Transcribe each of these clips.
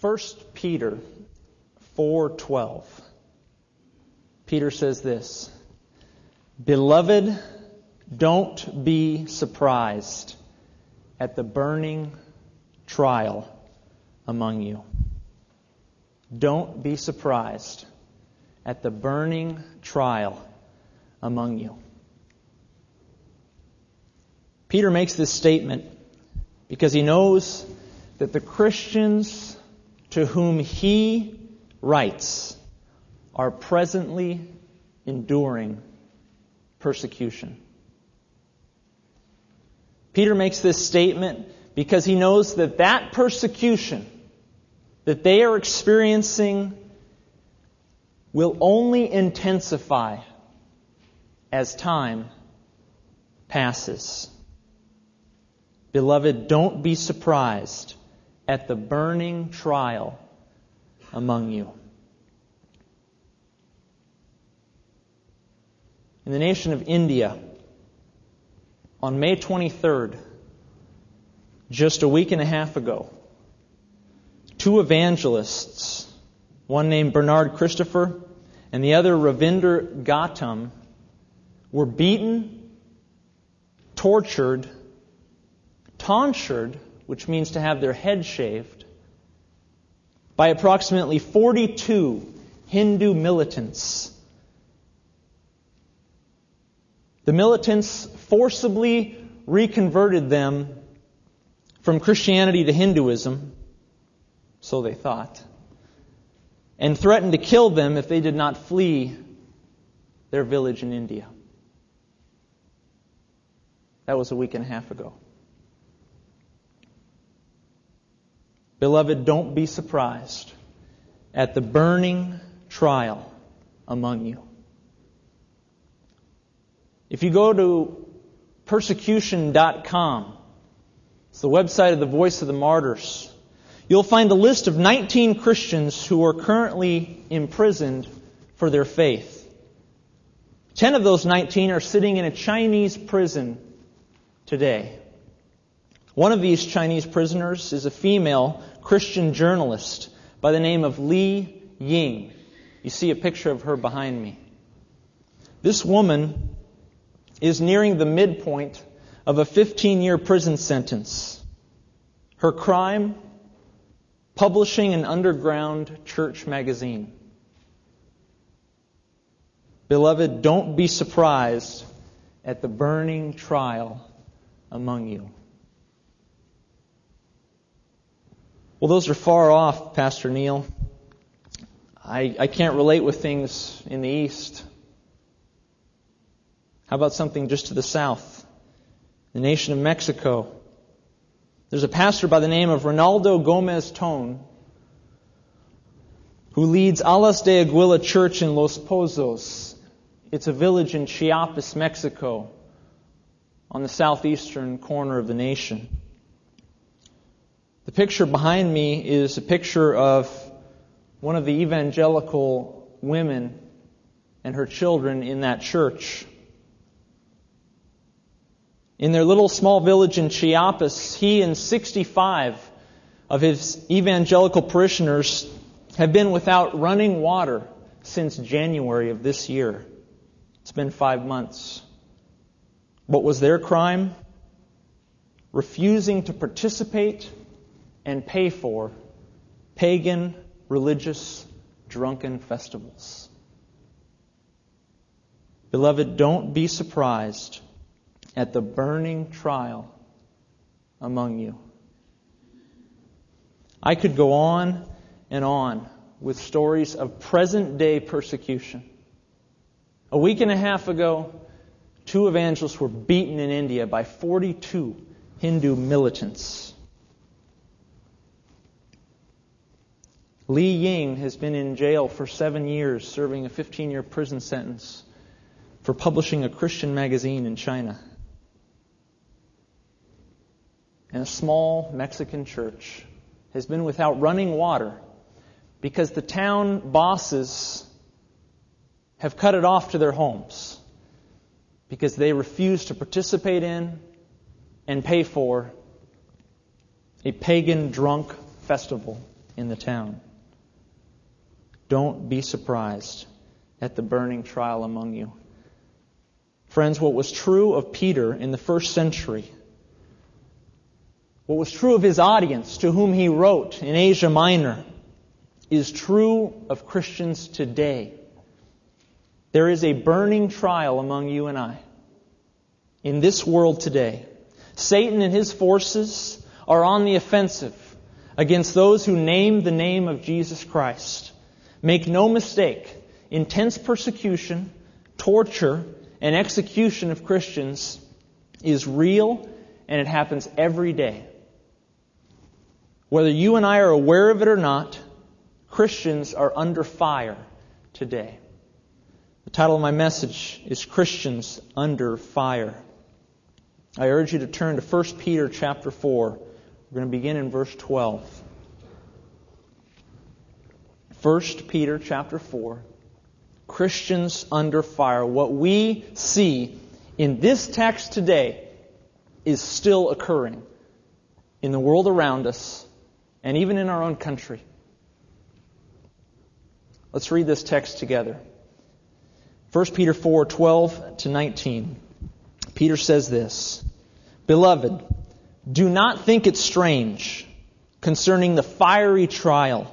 1 Peter 4:12 Peter says this Beloved don't be surprised at the burning trial among you. Don't be surprised at the burning trial among you. Peter makes this statement because he knows that the Christians to whom he writes are presently enduring persecution. Peter makes this statement because he knows that that persecution that they are experiencing will only intensify as time passes. Beloved, don't be surprised at the burning trial among you. In the nation of India, on May 23rd, just a week and a half ago, two evangelists, one named Bernard Christopher and the other Ravinder Gautam, were beaten, tortured, tonsured, which means to have their head shaved, by approximately 42 Hindu militants. The militants forcibly reconverted them from Christianity to Hinduism, so they thought, and threatened to kill them if they did not flee their village in India. That was a week and a half ago. Beloved, don't be surprised at the burning trial among you. If you go to persecution.com, it's the website of the Voice of the Martyrs, you'll find a list of 19 Christians who are currently imprisoned for their faith. Ten of those 19 are sitting in a Chinese prison today. One of these Chinese prisoners is a female Christian journalist by the name of Li Ying. You see a picture of her behind me. This woman is nearing the midpoint of a 15 year prison sentence. Her crime? Publishing an underground church magazine. Beloved, don't be surprised at the burning trial among you. Well, those are far off, Pastor Neil. I, I can't relate with things in the East. How about something just to the south? The nation of Mexico. There's a pastor by the name of Ronaldo Gomez Tone who leads Alas de Aguila Church in Los Pozos. It's a village in Chiapas, Mexico, on the southeastern corner of the nation. The picture behind me is a picture of one of the evangelical women and her children in that church. In their little small village in Chiapas, he and 65 of his evangelical parishioners have been without running water since January of this year. It's been five months. What was their crime? Refusing to participate and pay for pagan, religious, drunken festivals. Beloved, don't be surprised at the burning trial among you. I could go on and on with stories of present day persecution. A week and a half ago, two evangelists were beaten in India by 42 Hindu militants. Li Ying has been in jail for seven years, serving a 15 year prison sentence for publishing a Christian magazine in China. And a small Mexican church has been without running water because the town bosses have cut it off to their homes because they refuse to participate in and pay for a pagan drunk festival in the town. Don't be surprised at the burning trial among you. Friends, what was true of Peter in the first century, what was true of his audience to whom he wrote in Asia Minor, is true of Christians today. There is a burning trial among you and I in this world today. Satan and his forces are on the offensive against those who name the name of Jesus Christ. Make no mistake, intense persecution, torture, and execution of Christians is real and it happens every day. Whether you and I are aware of it or not, Christians are under fire today. The title of my message is Christians Under Fire. I urge you to turn to 1 Peter chapter 4. We're going to begin in verse 12. 1 Peter chapter 4. Christians under fire. What we see in this text today is still occurring in the world around us and even in our own country. Let's read this text together. 1 Peter 4 12 to 19. Peter says this Beloved, do not think it strange concerning the fiery trial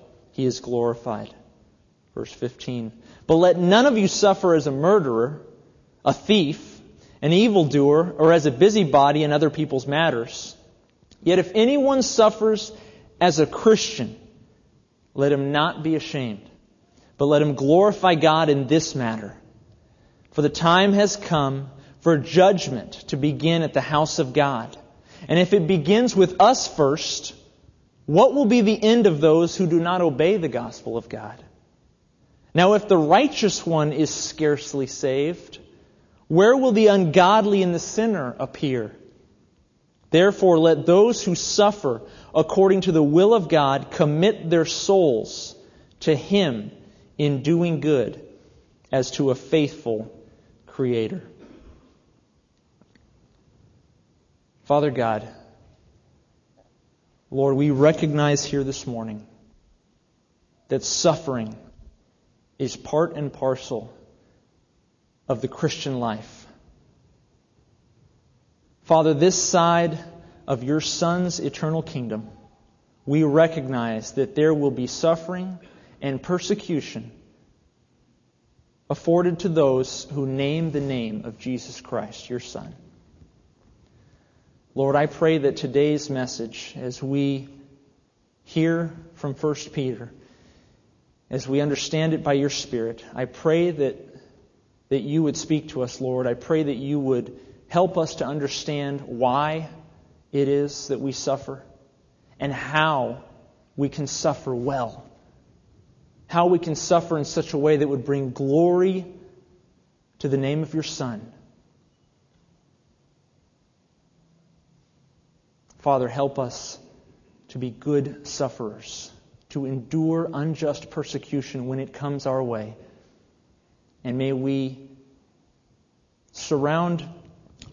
he is glorified. Verse 15. But let none of you suffer as a murderer, a thief, an evildoer, or as a busybody in other people's matters. Yet if anyone suffers as a Christian, let him not be ashamed, but let him glorify God in this matter. For the time has come for judgment to begin at the house of God. And if it begins with us first, what will be the end of those who do not obey the gospel of God? Now, if the righteous one is scarcely saved, where will the ungodly and the sinner appear? Therefore, let those who suffer according to the will of God commit their souls to Him in doing good as to a faithful Creator. Father God, Lord, we recognize here this morning that suffering is part and parcel of the Christian life. Father, this side of your Son's eternal kingdom, we recognize that there will be suffering and persecution afforded to those who name the name of Jesus Christ, your Son. Lord, I pray that today's message, as we hear from 1 Peter, as we understand it by your Spirit, I pray that, that you would speak to us, Lord. I pray that you would help us to understand why it is that we suffer and how we can suffer well. How we can suffer in such a way that would bring glory to the name of your Son. Father, help us to be good sufferers, to endure unjust persecution when it comes our way. And may we surround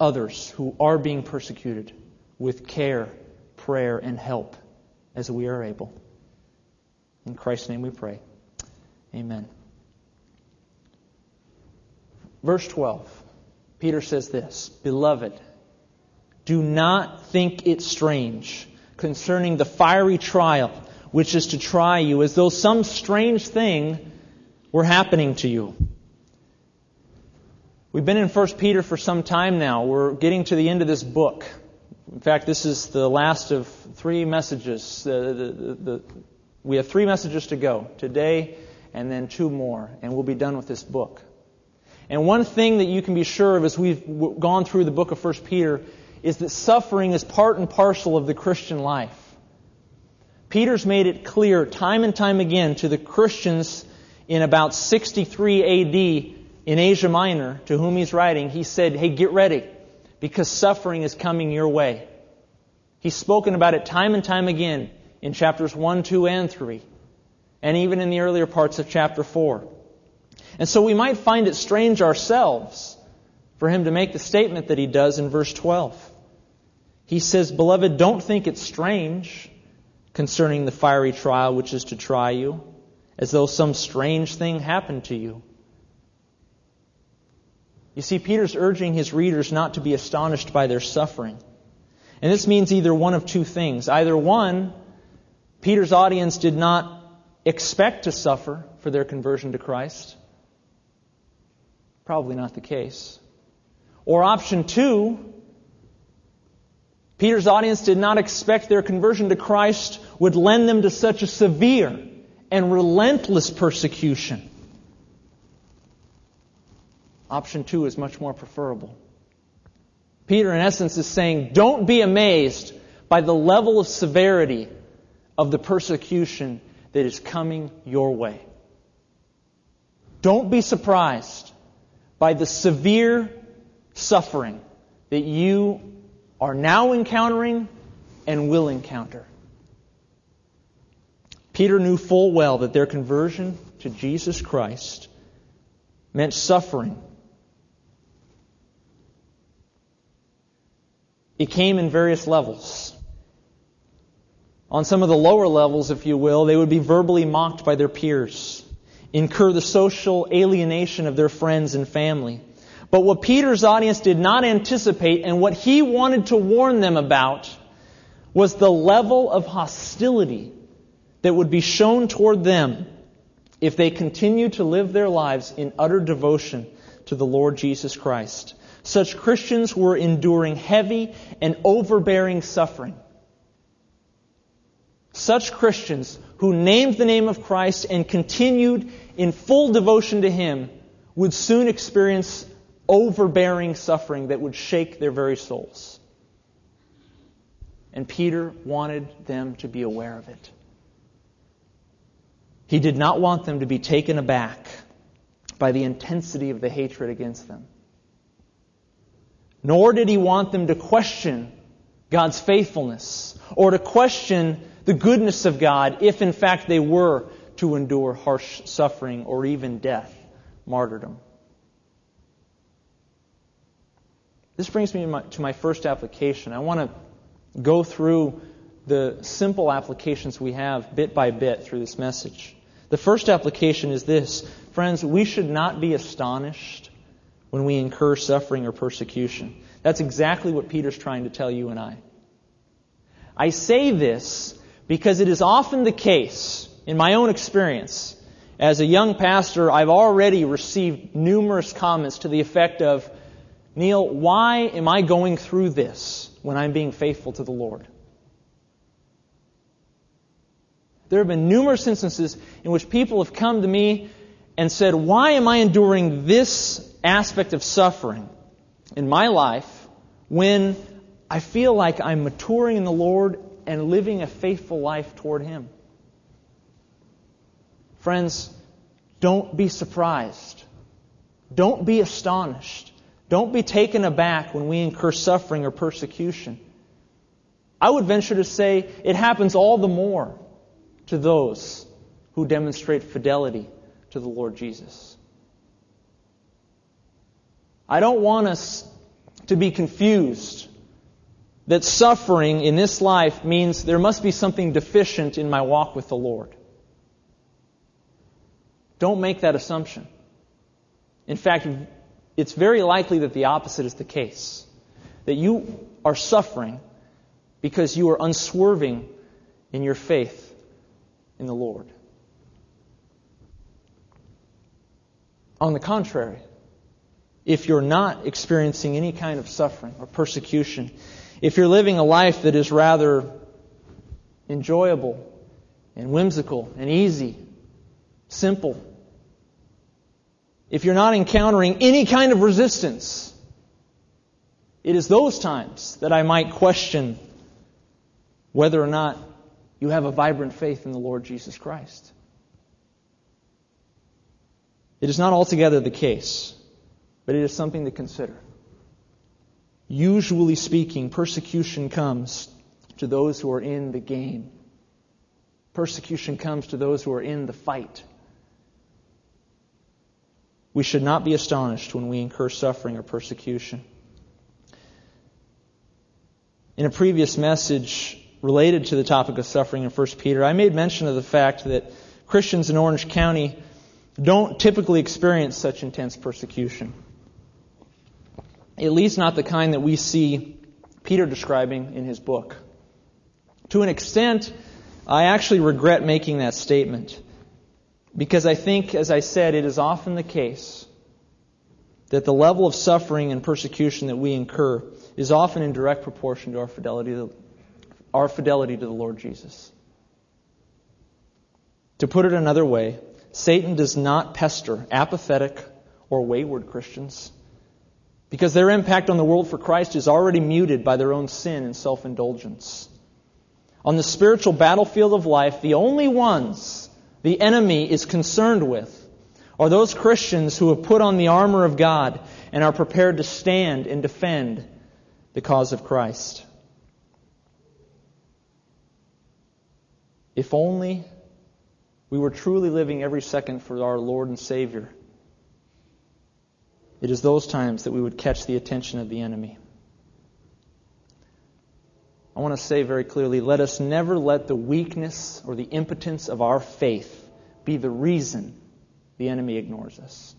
others who are being persecuted with care, prayer, and help as we are able. In Christ's name we pray. Amen. Verse 12, Peter says this Beloved, do not think it strange concerning the fiery trial which is to try you, as though some strange thing were happening to you. We've been in 1 Peter for some time now. We're getting to the end of this book. In fact, this is the last of three messages. The, the, the, we have three messages to go today and then two more, and we'll be done with this book. And one thing that you can be sure of as we've gone through the book of 1 Peter is that suffering is part and parcel of the Christian life. Peter's made it clear time and time again to the Christians in about 63 AD in Asia Minor, to whom he's writing, he said, Hey, get ready, because suffering is coming your way. He's spoken about it time and time again in chapters 1, 2, and 3, and even in the earlier parts of chapter 4. And so we might find it strange ourselves for him to make the statement that he does in verse 12. He says, Beloved, don't think it's strange concerning the fiery trial which is to try you, as though some strange thing happened to you. You see, Peter's urging his readers not to be astonished by their suffering. And this means either one of two things. Either one, Peter's audience did not expect to suffer for their conversion to Christ. Probably not the case. Or option two, Peter's audience did not expect their conversion to Christ would lend them to such a severe and relentless persecution. Option two is much more preferable. Peter, in essence, is saying, don't be amazed by the level of severity of the persecution that is coming your way. Don't be surprised by the severe suffering that you are now encountering and will encounter. Peter knew full well that their conversion to Jesus Christ meant suffering. It came in various levels. On some of the lower levels, if you will, they would be verbally mocked by their peers, incur the social alienation of their friends and family, but what Peter's audience did not anticipate and what he wanted to warn them about was the level of hostility that would be shown toward them if they continued to live their lives in utter devotion to the Lord Jesus Christ. Such Christians were enduring heavy and overbearing suffering. Such Christians who named the name of Christ and continued in full devotion to Him would soon experience overbearing suffering that would shake their very souls. And Peter wanted them to be aware of it. He did not want them to be taken aback by the intensity of the hatred against them. Nor did he want them to question God's faithfulness or to question the goodness of God if in fact they were to endure harsh suffering or even death, martyrdom. This brings me to my, to my first application. I want to go through the simple applications we have bit by bit through this message. The first application is this Friends, we should not be astonished when we incur suffering or persecution. That's exactly what Peter's trying to tell you and I. I say this because it is often the case, in my own experience, as a young pastor, I've already received numerous comments to the effect of, Neil, why am I going through this when I'm being faithful to the Lord? There have been numerous instances in which people have come to me and said, Why am I enduring this aspect of suffering in my life when I feel like I'm maturing in the Lord and living a faithful life toward Him? Friends, don't be surprised. Don't be astonished. Don't be taken aback when we incur suffering or persecution. I would venture to say it happens all the more to those who demonstrate fidelity to the Lord Jesus. I don't want us to be confused that suffering in this life means there must be something deficient in my walk with the Lord. Don't make that assumption. In fact, it's very likely that the opposite is the case. That you are suffering because you are unswerving in your faith in the Lord. On the contrary, if you're not experiencing any kind of suffering or persecution, if you're living a life that is rather enjoyable and whimsical and easy, simple, if you're not encountering any kind of resistance, it is those times that I might question whether or not you have a vibrant faith in the Lord Jesus Christ. It is not altogether the case, but it is something to consider. Usually speaking, persecution comes to those who are in the game. Persecution comes to those who are in the fight. We should not be astonished when we incur suffering or persecution. In a previous message related to the topic of suffering in 1 Peter, I made mention of the fact that Christians in Orange County don't typically experience such intense persecution. At least not the kind that we see Peter describing in his book. To an extent, I actually regret making that statement because I think, as I said, it is often the case that the level of suffering and persecution that we incur is often in direct proportion to our fidelity to, our fidelity to the Lord Jesus. To put it another way, Satan does not pester apathetic or wayward Christians because their impact on the world for Christ is already muted by their own sin and self indulgence. On the spiritual battlefield of life, the only ones the enemy is concerned with are those Christians who have put on the armor of God and are prepared to stand and defend the cause of Christ. If only we were truly living every second for our Lord and Savior, it is those times that we would catch the attention of the enemy. I want to say very clearly let us never let the weakness or the impotence of our faith be the reason the enemy ignores us.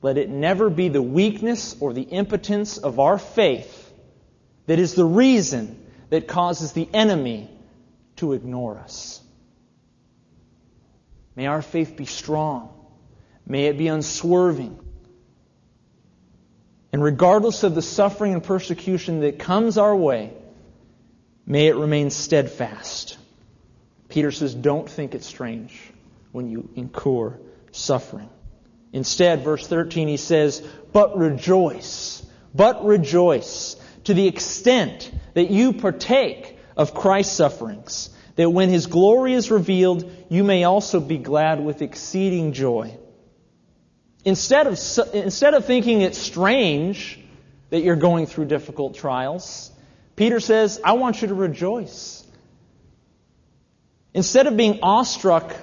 Let it never be the weakness or the impotence of our faith that is the reason that causes the enemy to ignore us. May our faith be strong. May it be unswerving. And regardless of the suffering and persecution that comes our way, may it remain steadfast. Peter says, don't think it strange when you incur suffering. Instead, verse 13, he says, but rejoice, but rejoice to the extent that you partake of Christ's sufferings, that when his glory is revealed, you may also be glad with exceeding joy. Instead of, instead of thinking it's strange that you're going through difficult trials, Peter says, I want you to rejoice. Instead of being awestruck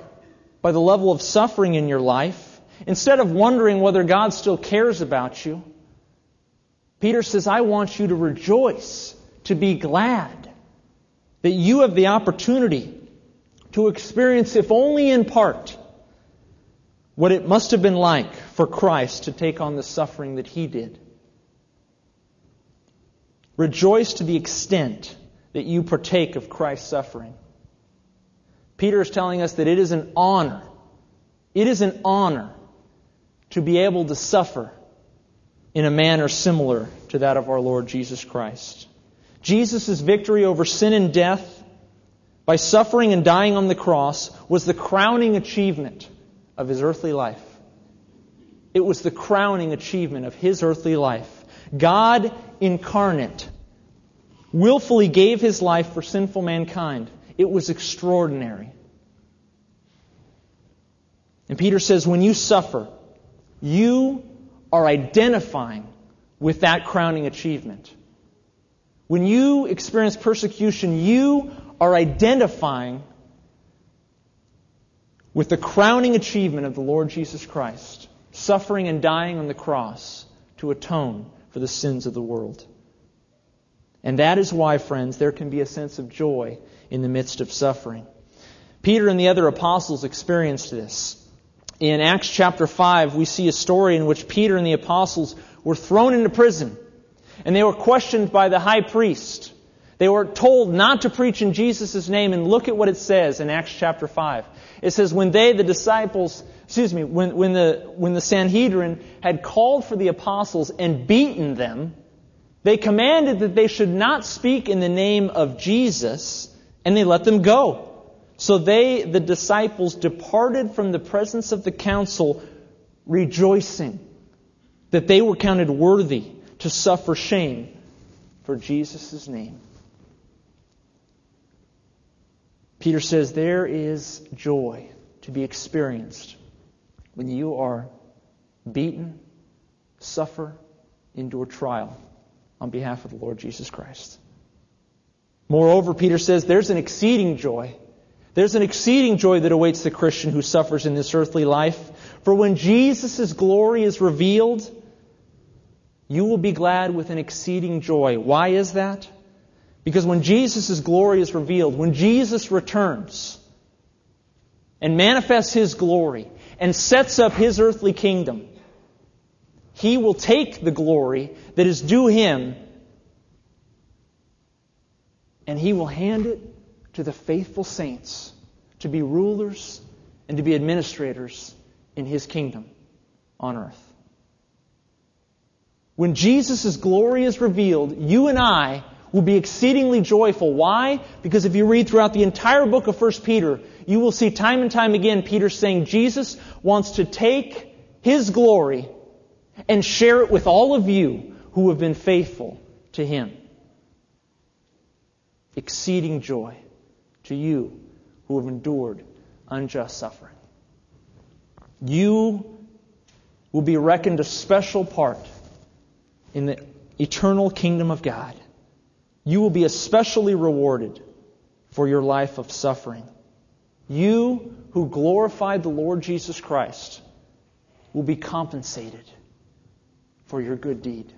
by the level of suffering in your life, instead of wondering whether God still cares about you, Peter says, I want you to rejoice, to be glad that you have the opportunity to experience, if only in part, what it must have been like for Christ to take on the suffering that he did. Rejoice to the extent that you partake of Christ's suffering. Peter is telling us that it is an honor. It is an honor to be able to suffer in a manner similar to that of our Lord Jesus Christ. Jesus' victory over sin and death by suffering and dying on the cross was the crowning achievement of his earthly life. It was the crowning achievement of his earthly life. God incarnate willfully gave his life for sinful mankind. It was extraordinary. And Peter says, when you suffer, you are identifying with that crowning achievement. When you experience persecution, you are identifying with the crowning achievement of the Lord Jesus Christ, suffering and dying on the cross to atone for the sins of the world. And that is why, friends, there can be a sense of joy in the midst of suffering. Peter and the other apostles experienced this. In Acts chapter 5, we see a story in which Peter and the apostles were thrown into prison, and they were questioned by the high priest. They were told not to preach in Jesus' name, and look at what it says in Acts chapter 5. It says, when they, the disciples, excuse me, when, when, the, when the Sanhedrin had called for the apostles and beaten them, they commanded that they should not speak in the name of Jesus, and they let them go. So they, the disciples, departed from the presence of the council, rejoicing that they were counted worthy to suffer shame for Jesus' name. Peter says there is joy to be experienced when you are beaten, suffer, endure trial on behalf of the Lord Jesus Christ. Moreover, Peter says there's an exceeding joy. There's an exceeding joy that awaits the Christian who suffers in this earthly life. For when Jesus' glory is revealed, you will be glad with an exceeding joy. Why is that? Because when Jesus' glory is revealed, when Jesus returns and manifests His glory and sets up His earthly kingdom, He will take the glory that is due Him and He will hand it to the faithful saints to be rulers and to be administrators in His kingdom on earth. When Jesus' glory is revealed, you and I will be exceedingly joyful. Why? Because if you read throughout the entire book of 1 Peter, you will see time and time again Peter saying Jesus wants to take His glory and share it with all of you who have been faithful to Him. Exceeding joy to you who have endured unjust suffering. You will be reckoned a special part in the eternal kingdom of God you will be especially rewarded for your life of suffering. You who glorified the Lord Jesus Christ will be compensated for your good deed.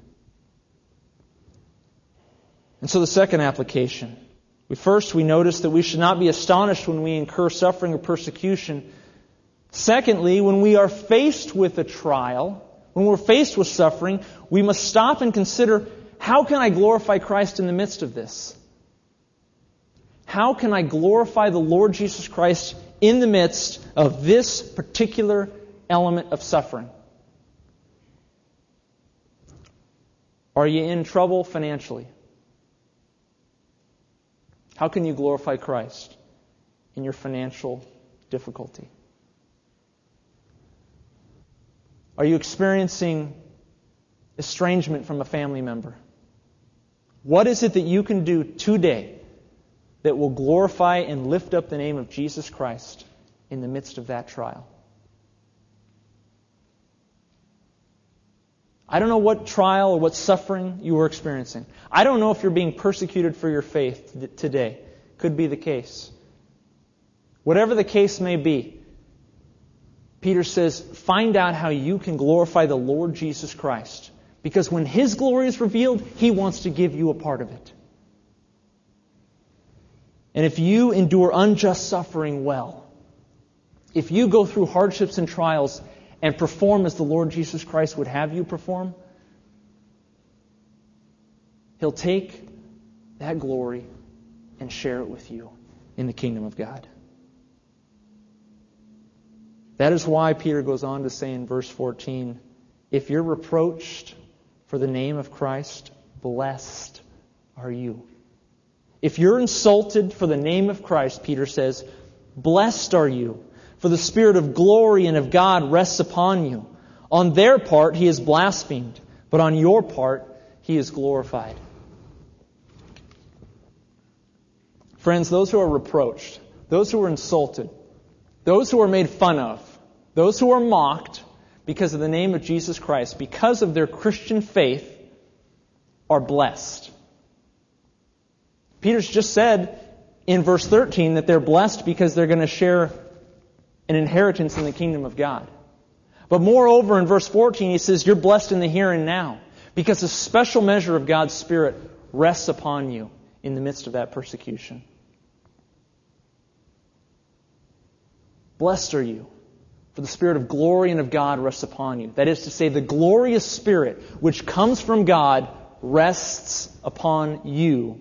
And so the second application. First we notice that we should not be astonished when we incur suffering or persecution. Secondly, when we are faced with a trial, when we're faced with suffering, we must stop and consider how can I glorify Christ in the midst of this? How can I glorify the Lord Jesus Christ in the midst of this particular element of suffering? Are you in trouble financially? How can you glorify Christ in your financial difficulty? Are you experiencing estrangement from a family member? What is it that you can do today that will glorify and lift up the name of Jesus Christ in the midst of that trial? I don't know what trial or what suffering you are experiencing. I don't know if you're being persecuted for your faith today. Could be the case. Whatever the case may be, Peter says, find out how you can glorify the Lord Jesus Christ because when His glory is revealed, He wants to give you a part of it. And if you endure unjust suffering well, if you go through hardships and trials and perform as the Lord Jesus Christ would have you perform, He'll take that glory and share it with you in the kingdom of God. That is why Peter goes on to say in verse 14, if you're reproached for the name of Christ, blessed are you. If you're insulted for the name of Christ, Peter says, blessed are you, for the Spirit of glory and of God rests upon you. On their part, he is blasphemed, but on your part, he is glorified. Friends, those who are reproached, those who are insulted, those who are made fun of, those who are mocked, because of the name of Jesus Christ, because of their Christian faith, are blessed. Peter's just said in verse 13 that they're blessed because they're going to share an inheritance in the kingdom of God. But moreover, in verse 14, he says, You're blessed in the here and now because a special measure of God's Spirit rests upon you in the midst of that persecution. Blessed are you for the Spirit of glory and of God rests upon you. That is to say, the glorious Spirit which comes from God rests upon you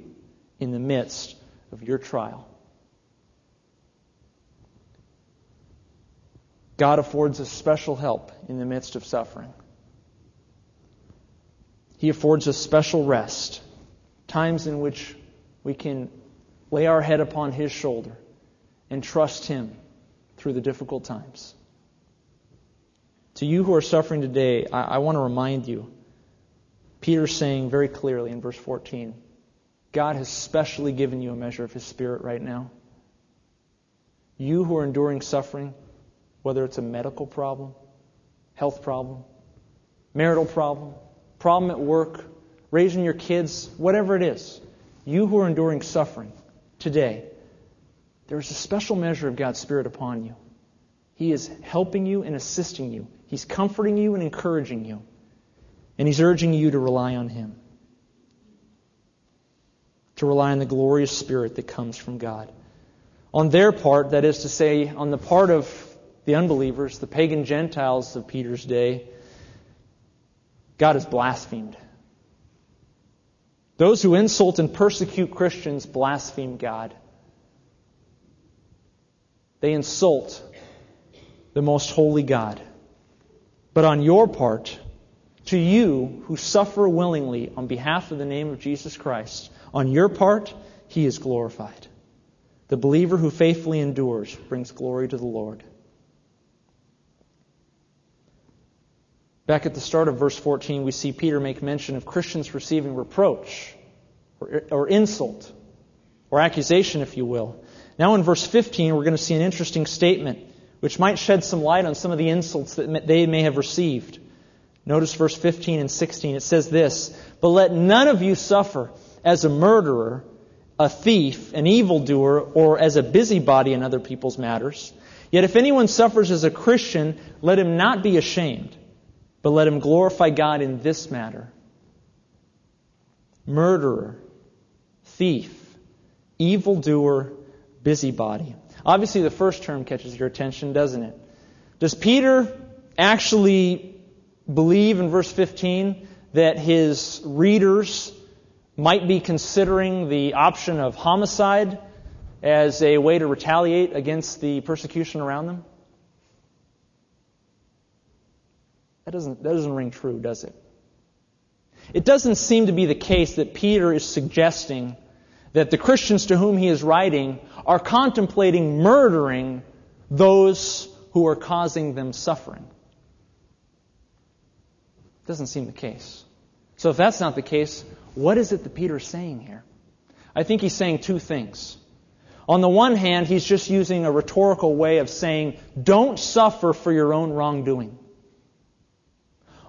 in the midst of your trial. God affords us special help in the midst of suffering. He affords us special rest, times in which we can lay our head upon His shoulder and trust Him through the difficult times. To you who are suffering today, I, I want to remind you Peter's saying very clearly in verse 14 God has specially given you a measure of His Spirit right now. You who are enduring suffering, whether it's a medical problem, health problem, marital problem, problem at work, raising your kids, whatever it is, you who are enduring suffering today, there is a special measure of God's Spirit upon you. He is helping you and assisting you. He's comforting you and encouraging you. And He's urging you to rely on Him. To rely on the glorious Spirit that comes from God. On their part, that is to say, on the part of the unbelievers, the pagan Gentiles of Peter's day, God is blasphemed. Those who insult and persecute Christians blaspheme God. They insult the most holy God. But on your part, to you who suffer willingly on behalf of the name of Jesus Christ, on your part, he is glorified. The believer who faithfully endures brings glory to the Lord. Back at the start of verse 14, we see Peter make mention of Christians receiving reproach or, or insult or accusation, if you will. Now, in verse 15, we're going to see an interesting statement which might shed some light on some of the insults that they may have received. Notice verse 15 and 16. It says this But let none of you suffer as a murderer, a thief, an evildoer, or as a busybody in other people's matters. Yet if anyone suffers as a Christian, let him not be ashamed, but let him glorify God in this matter. Murderer, thief, evildoer, busybody. Obviously, the first term catches your attention, doesn't it? Does Peter actually believe in verse 15 that his readers might be considering the option of homicide as a way to retaliate against the persecution around them? That doesn't, that doesn't ring true, does it? It doesn't seem to be the case that Peter is suggesting that the Christians to whom he is writing are contemplating murdering those who are causing them suffering. Doesn't seem the case. So if that's not the case, what is it that Peter's saying here? I think he's saying two things. On the one hand, he's just using a rhetorical way of saying, don't suffer for your own wrongdoing.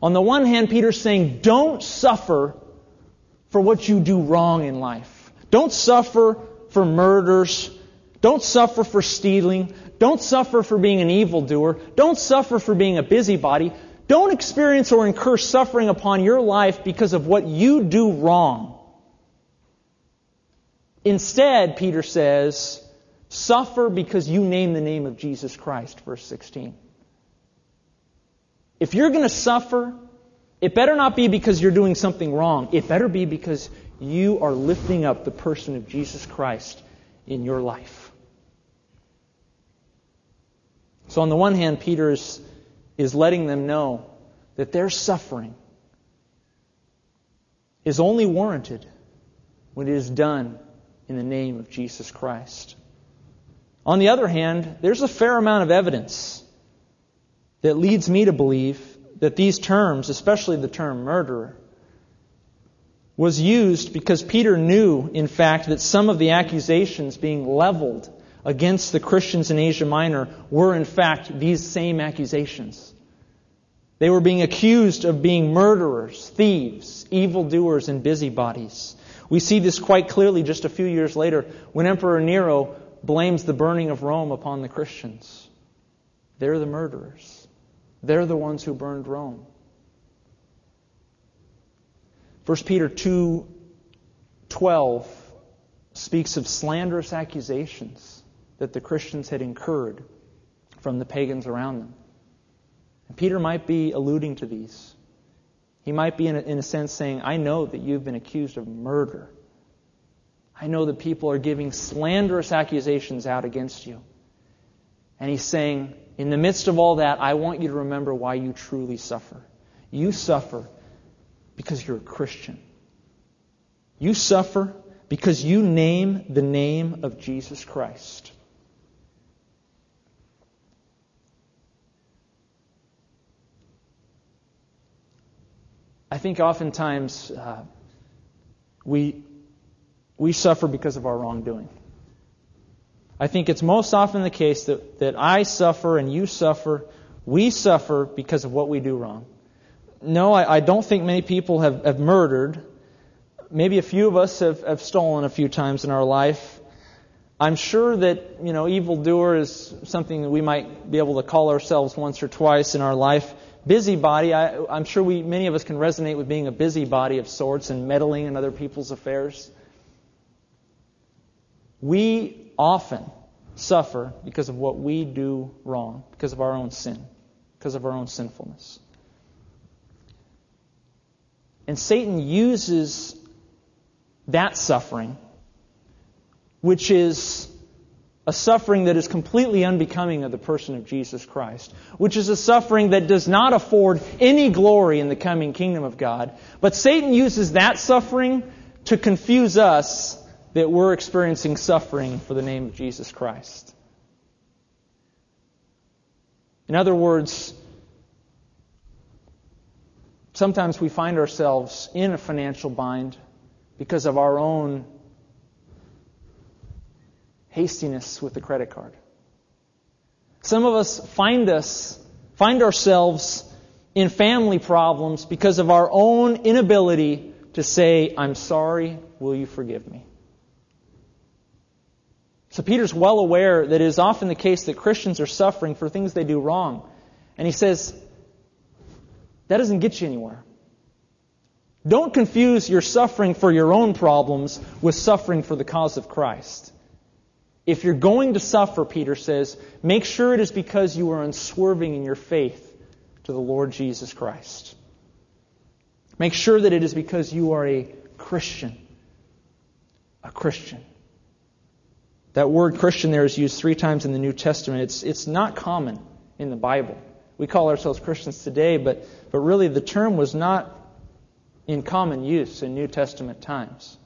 On the one hand, Peter's saying, don't suffer for what you do wrong in life. Don't suffer for murders. Don't suffer for stealing. Don't suffer for being an evildoer. Don't suffer for being a busybody. Don't experience or incur suffering upon your life because of what you do wrong. Instead, Peter says, suffer because you name the name of Jesus Christ, verse 16. If you're going to suffer, it better not be because you're doing something wrong. It better be because you are lifting up the person of Jesus Christ in your life. So, on the one hand, Peter is, is letting them know that their suffering is only warranted when it is done in the name of Jesus Christ. On the other hand, there's a fair amount of evidence that leads me to believe that these terms, especially the term murderer, was used because Peter knew, in fact, that some of the accusations being leveled against the Christians in Asia Minor were, in fact, these same accusations. They were being accused of being murderers, thieves, evildoers, and busybodies. We see this quite clearly just a few years later when Emperor Nero blames the burning of Rome upon the Christians. They're the murderers. They're the ones who burned Rome. 1 Peter 2 12 speaks of slanderous accusations that the Christians had incurred from the pagans around them. And Peter might be alluding to these. He might be, in a, in a sense, saying, I know that you've been accused of murder. I know that people are giving slanderous accusations out against you. And he's saying, in the midst of all that, I want you to remember why you truly suffer. You suffer because you're a Christian. You suffer because you name the name of Jesus Christ. I think oftentimes uh, we, we suffer because of our wrongdoing. I think it's most often the case that, that I suffer and you suffer. We suffer because of what we do wrong. No, I, I don't think many people have, have murdered. Maybe a few of us have, have stolen a few times in our life. I'm sure that, you know, evildoer is something that we might be able to call ourselves once or twice in our life. Busybody, I, am sure we, many of us can resonate with being a busybody of sorts and meddling in other people's affairs. We often suffer because of what we do wrong, because of our own sin, because of our own sinfulness. And Satan uses that suffering, which is a suffering that is completely unbecoming of the person of Jesus Christ, which is a suffering that does not afford any glory in the coming kingdom of God. But Satan uses that suffering to confuse us that we're experiencing suffering for the name of Jesus Christ. In other words, sometimes we find ourselves in a financial bind because of our own hastiness with the credit card. Some of us find us find ourselves in family problems because of our own inability to say, I'm sorry, will you forgive me? So Peter's well aware that it is often the case that Christians are suffering for things they do wrong. And he says, that doesn't get you anywhere. Don't confuse your suffering for your own problems with suffering for the cause of Christ. If you're going to suffer, Peter says, make sure it is because you are unswerving in your faith to the Lord Jesus Christ. Make sure that it is because you are a Christian. A Christian. That word Christian there is used three times in the New Testament. It's, it's not common in the Bible. We call ourselves Christians today, but, but really the term was not in common use in New Testament times.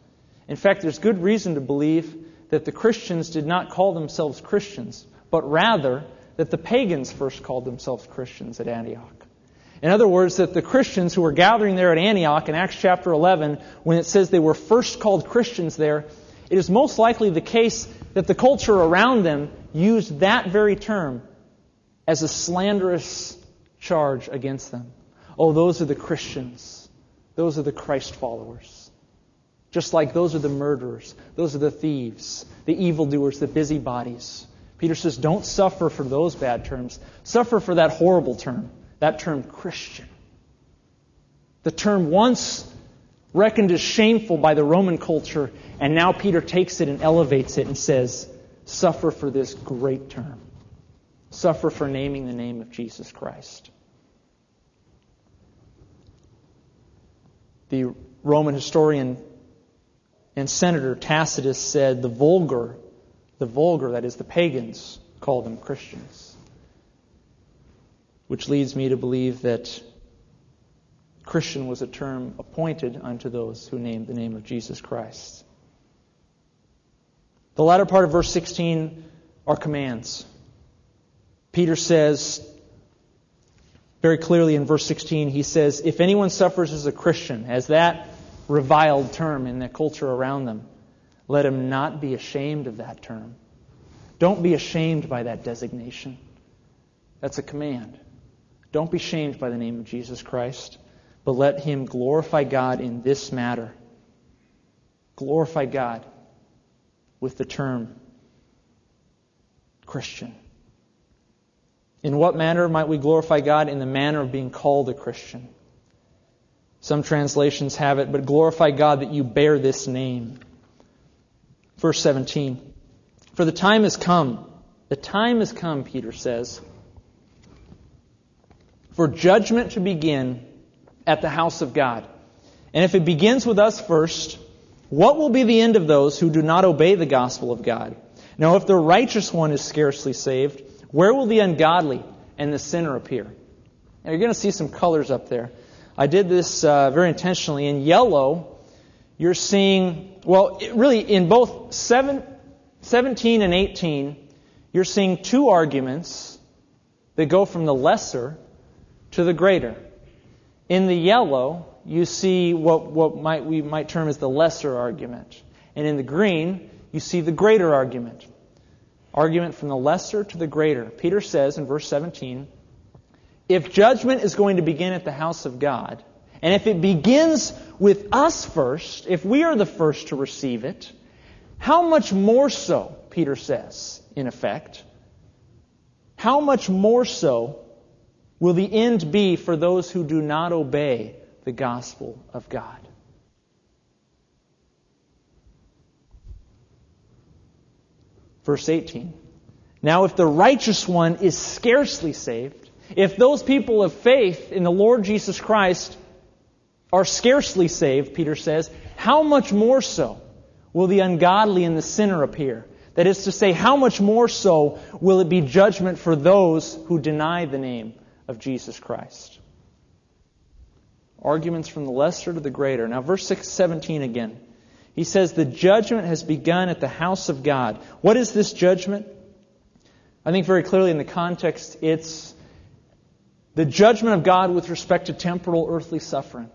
In fact, there's good reason to believe that the Christians did not call themselves Christians, but rather that the pagans first called themselves Christians at Antioch. In other words, that the Christians who were gathering there at Antioch in Acts chapter 11, when it says they were first called Christians there, it is most likely the case that the culture around them used that very term as a slanderous charge against them. Oh, those are the Christians. Those are the Christ followers. Just like those are the murderers, those are the thieves, the evildoers, the busybodies. Peter says, don't suffer for those bad terms. Suffer for that horrible term, that term Christian. The term once reckoned as shameful by the Roman culture, and now Peter takes it and elevates it and says, suffer for this great term. Suffer for naming the name of Jesus Christ. The Roman historian and senator Tacitus said the vulgar, the vulgar, that is the pagans, call them Christians. Which leads me to believe that Christian was a term appointed unto those who named the name of Jesus Christ. The latter part of verse 16 are commands. Peter says, very clearly in verse 16, he says, If anyone suffers as a Christian, as that reviled term in the culture around them. Let him not be ashamed of that term. Don't be ashamed by that designation. That's a command. Don't be shamed by the name of Jesus Christ, but let him glorify God in this matter. Glorify God with the term Christian. In what manner might we glorify God? In the manner of being called a Christian. Some translations have it, but glorify God that you bear this name. Verse 17. For the time has come. The time has come, Peter says, for judgment to begin at the house of God. And if it begins with us first, what will be the end of those who do not obey the gospel of God? Now, if the righteous one is scarcely saved, where will the ungodly and the sinner appear? Now, you're going to see some colors up there. I did this uh, very intentionally. In yellow, you're seeing, well, really in both seven, 17 and 18, you're seeing two arguments that go from the lesser to the greater. In the yellow, you see what, what might, we might term as the lesser argument. And in the green, you see the greater argument. Argument from the lesser to the greater. Peter says in verse 17, if judgment is going to begin at the house of God, and if it begins with us first, if we are the first to receive it, how much more so, Peter says, in effect, how much more so will the end be for those who do not obey the gospel of God? Verse 18. Now, if the righteous one is scarcely saved, if those people of faith in the Lord Jesus Christ are scarcely saved, Peter says, how much more so will the ungodly and the sinner appear? That is to say, how much more so will it be judgment for those who deny the name of Jesus Christ? Arguments from the lesser to the greater. Now, verse 6, 17 again. He says, The judgment has begun at the house of God. What is this judgment? I think very clearly in the context, it's the judgment of God with respect to temporal earthly suffering.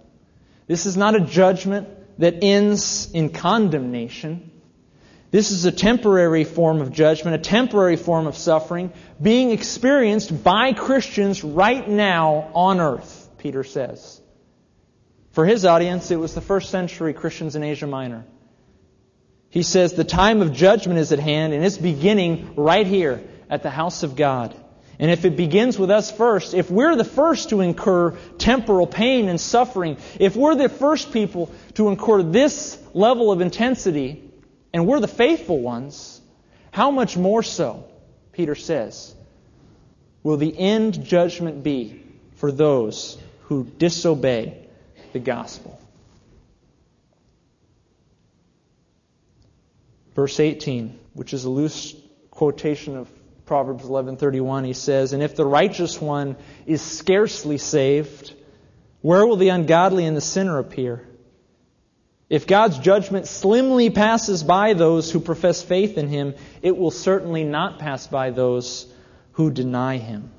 This is not a judgment that ends in condemnation. This is a temporary form of judgment, a temporary form of suffering being experienced by Christians right now on earth, Peter says. For his audience, it was the first century Christians in Asia Minor. He says the time of judgment is at hand and it's beginning right here at the house of God. And if it begins with us first, if we're the first to incur temporal pain and suffering, if we're the first people to incur this level of intensity, and we're the faithful ones, how much more so, Peter says, will the end judgment be for those who disobey the gospel? Verse 18, which is a loose quotation of Proverbs 11:31 he says, "And if the righteous one is scarcely saved, where will the ungodly and the sinner appear? If God's judgment slimly passes by those who profess faith in him, it will certainly not pass by those who deny him."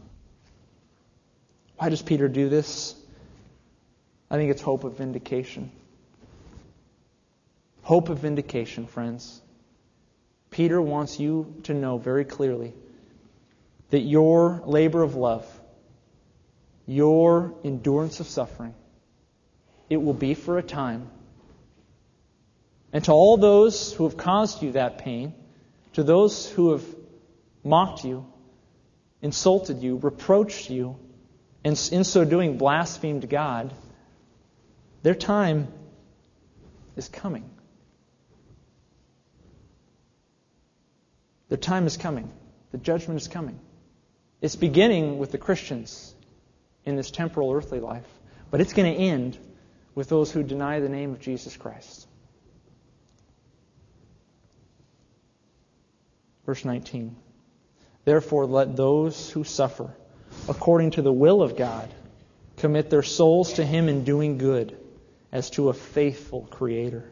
Why does Peter do this? I think it's hope of vindication. Hope of vindication, friends. Peter wants you to know very clearly that your labor of love, your endurance of suffering, it will be for a time. And to all those who have caused you that pain, to those who have mocked you, insulted you, reproached you, and in so doing blasphemed God, their time is coming. Their time is coming. The judgment is coming. It's beginning with the Christians in this temporal earthly life, but it's going to end with those who deny the name of Jesus Christ. Verse 19. Therefore, let those who suffer according to the will of God commit their souls to Him in doing good as to a faithful Creator.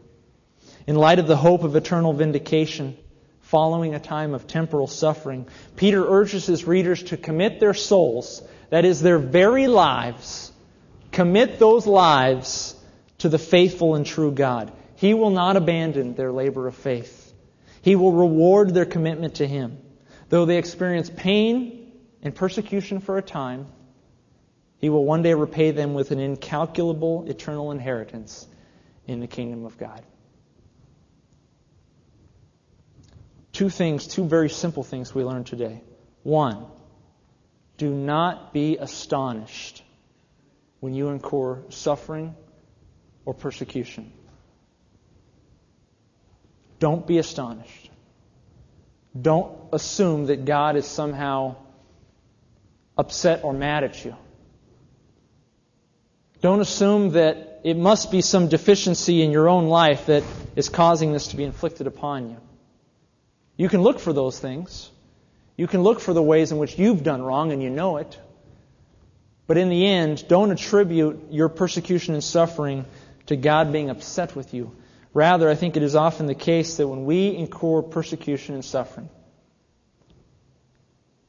In light of the hope of eternal vindication, following a time of temporal suffering, Peter urges his readers to commit their souls, that is, their very lives, commit those lives to the faithful and true God. He will not abandon their labor of faith. He will reward their commitment to Him. Though they experience pain and persecution for a time, He will one day repay them with an incalculable eternal inheritance in the kingdom of God. Two things, two very simple things we learned today. One, do not be astonished when you incur suffering or persecution. Don't be astonished. Don't assume that God is somehow upset or mad at you. Don't assume that it must be some deficiency in your own life that is causing this to be inflicted upon you. You can look for those things. You can look for the ways in which you've done wrong and you know it. But in the end, don't attribute your persecution and suffering to God being upset with you. Rather, I think it is often the case that when we incur persecution and suffering,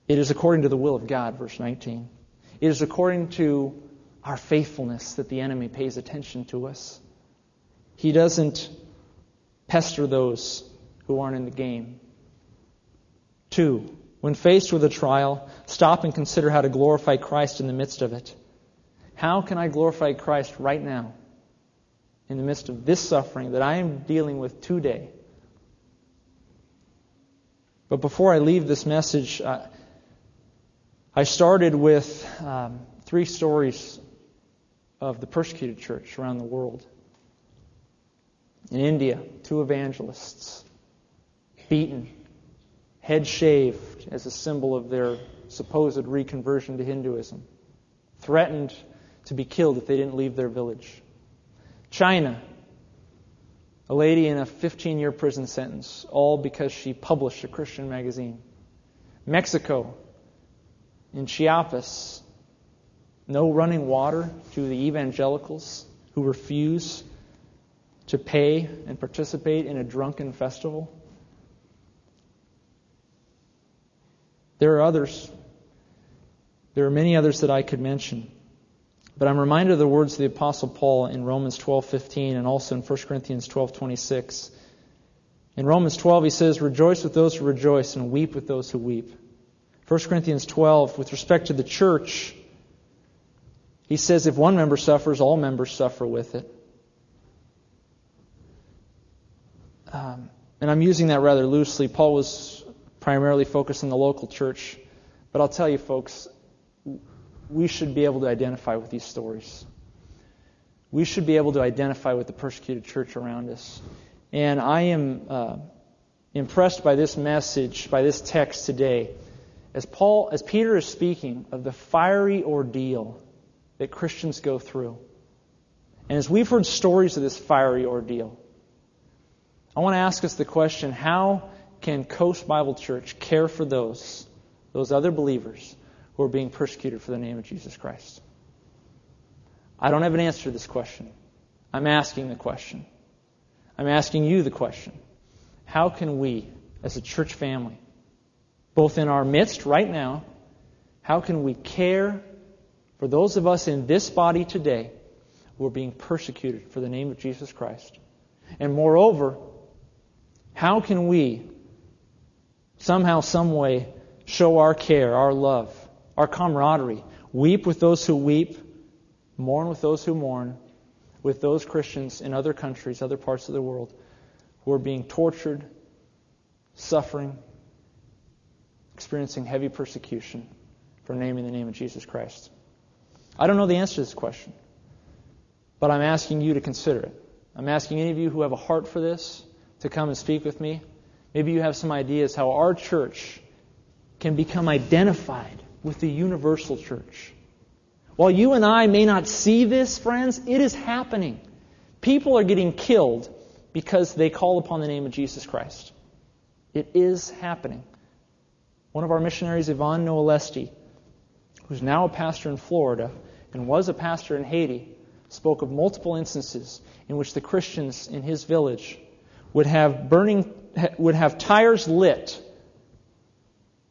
it is according to the will of God, verse 19. It is according to our faithfulness that the enemy pays attention to us. He doesn't pester those who aren't in the game. Two, when faced with a trial, stop and consider how to glorify Christ in the midst of it. How can I glorify Christ right now in the midst of this suffering that I am dealing with today? But before I leave this message, I, I started with um, three stories of the persecuted church around the world. In India, two evangelists beaten, head shaved as a symbol of their supposed reconversion to Hinduism, threatened to be killed if they didn't leave their village. China, a lady in a 15 year prison sentence, all because she published a Christian magazine. Mexico, in Chiapas, no running water to the evangelicals who refuse to pay and participate in a drunken festival. There are others. There are many others that I could mention. But I'm reminded of the words of the apostle Paul in Romans 12:15 and also in 1 Corinthians 12:26. In Romans 12 he says, "Rejoice with those who rejoice and weep with those who weep." 1 Corinthians 12 with respect to the church, he says if one member suffers, all members suffer with it. Um, and I'm using that rather loosely. Paul was primarily focused on the local church. But I'll tell you, folks, we should be able to identify with these stories. We should be able to identify with the persecuted church around us. And I am uh, impressed by this message, by this text today, as Paul, as Peter is speaking of the fiery ordeal that Christians go through. And as we've heard stories of this fiery ordeal, I want to ask us the question how can Coast Bible Church care for those, those other believers who are being persecuted for the name of Jesus Christ? I don't have an answer to this question. I'm asking the question. I'm asking you the question. How can we, as a church family, both in our midst right now, how can we care for those of us in this body today who are being persecuted for the name of Jesus Christ? And moreover, how can we somehow, some way, show our care, our love, our camaraderie, weep with those who weep, mourn with those who mourn, with those Christians in other countries, other parts of the world, who are being tortured, suffering, experiencing heavy persecution for naming the name of Jesus Christ? I don't know the answer to this question, but I'm asking you to consider it. I'm asking any of you who have a heart for this to come and speak with me. Maybe you have some ideas how our church can become identified with the universal church. While you and I may not see this, friends, it is happening. People are getting killed because they call upon the name of Jesus Christ. It is happening. One of our missionaries, Yvonne Noah Lesti, who's now a pastor in Florida and was a pastor in Haiti, spoke of multiple instances in which the Christians in his village would have burning would have tires lit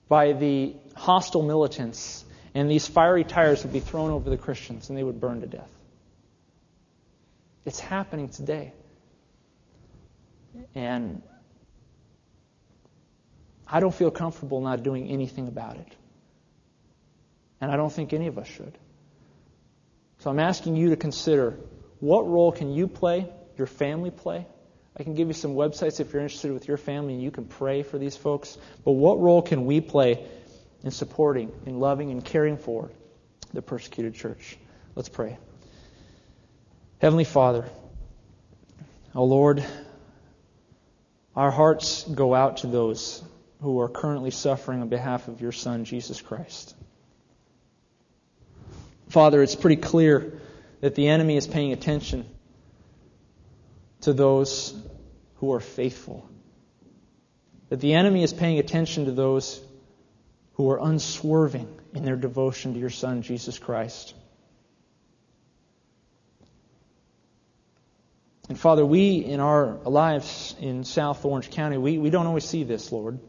by the hostile militants, and these fiery tires would be thrown over the Christians and they would burn to death. It's happening today. And I don't feel comfortable not doing anything about it. And I don't think any of us should. So I'm asking you to consider what role can you play, your family play, I can give you some websites if you're interested with your family and you can pray for these folks. But what role can we play in supporting, in loving, and caring for the persecuted church? Let's pray. Heavenly Father, O oh Lord, our hearts go out to those who are currently suffering on behalf of your Son, Jesus Christ. Father, it's pretty clear that the enemy is paying attention to those who are faithful. That the enemy is paying attention to those who are unswerving in their devotion to your Son, Jesus Christ. And Father, we in our lives in South Orange County, we, we don't always see this, Lord.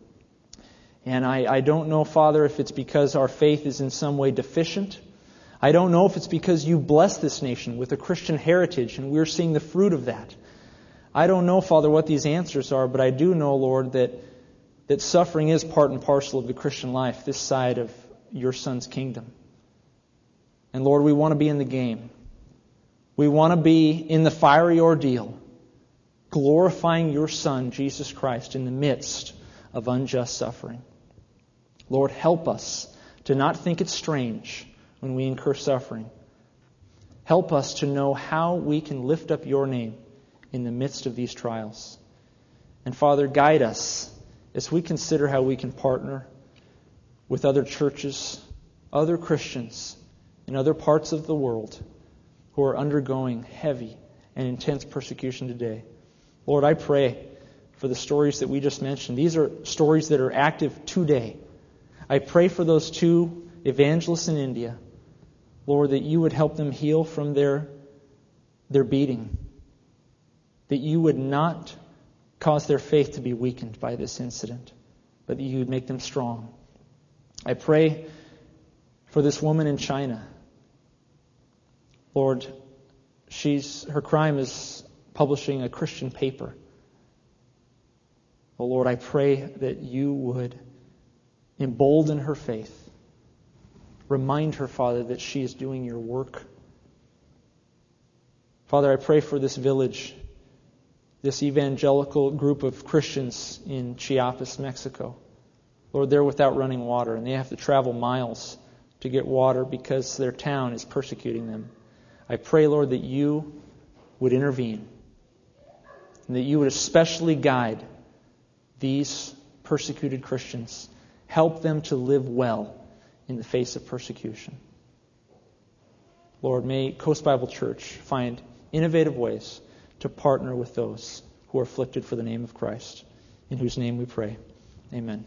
And I, I don't know, Father, if it's because our faith is in some way deficient. I don't know if it's because you bless this nation with a Christian heritage and we're seeing the fruit of that. I don't know, Father, what these answers are, but I do know, Lord, that that suffering is part and parcel of the Christian life, this side of your Son's kingdom. And Lord, we want to be in the game. We want to be in the fiery ordeal, glorifying your Son, Jesus Christ, in the midst of unjust suffering. Lord, help us to not think it strange when we incur suffering. Help us to know how we can lift up your name in the midst of these trials. And Father, guide us as we consider how we can partner with other churches, other Christians in other parts of the world who are undergoing heavy and intense persecution today. Lord, I pray for the stories that we just mentioned. These are stories that are active today. I pray for those two evangelists in India, Lord, that you would help them heal from their, their beating, that you would not cause their faith to be weakened by this incident, but that you would make them strong. I pray for this woman in China. Lord, she's, her crime is publishing a Christian paper. Oh Lord, I pray that you would embolden her faith. Remind her, Father, that she is doing your work. Father, I pray for this village, this evangelical group of Christians in Chiapas, Mexico. Lord, they're without running water, and they have to travel miles to get water because their town is persecuting them. I pray, Lord, that you would intervene and that you would especially guide these persecuted Christians Help them to live well in the face of persecution. Lord, may Coast Bible Church find innovative ways to partner with those who are afflicted for the name of Christ, in whose name we pray. Amen.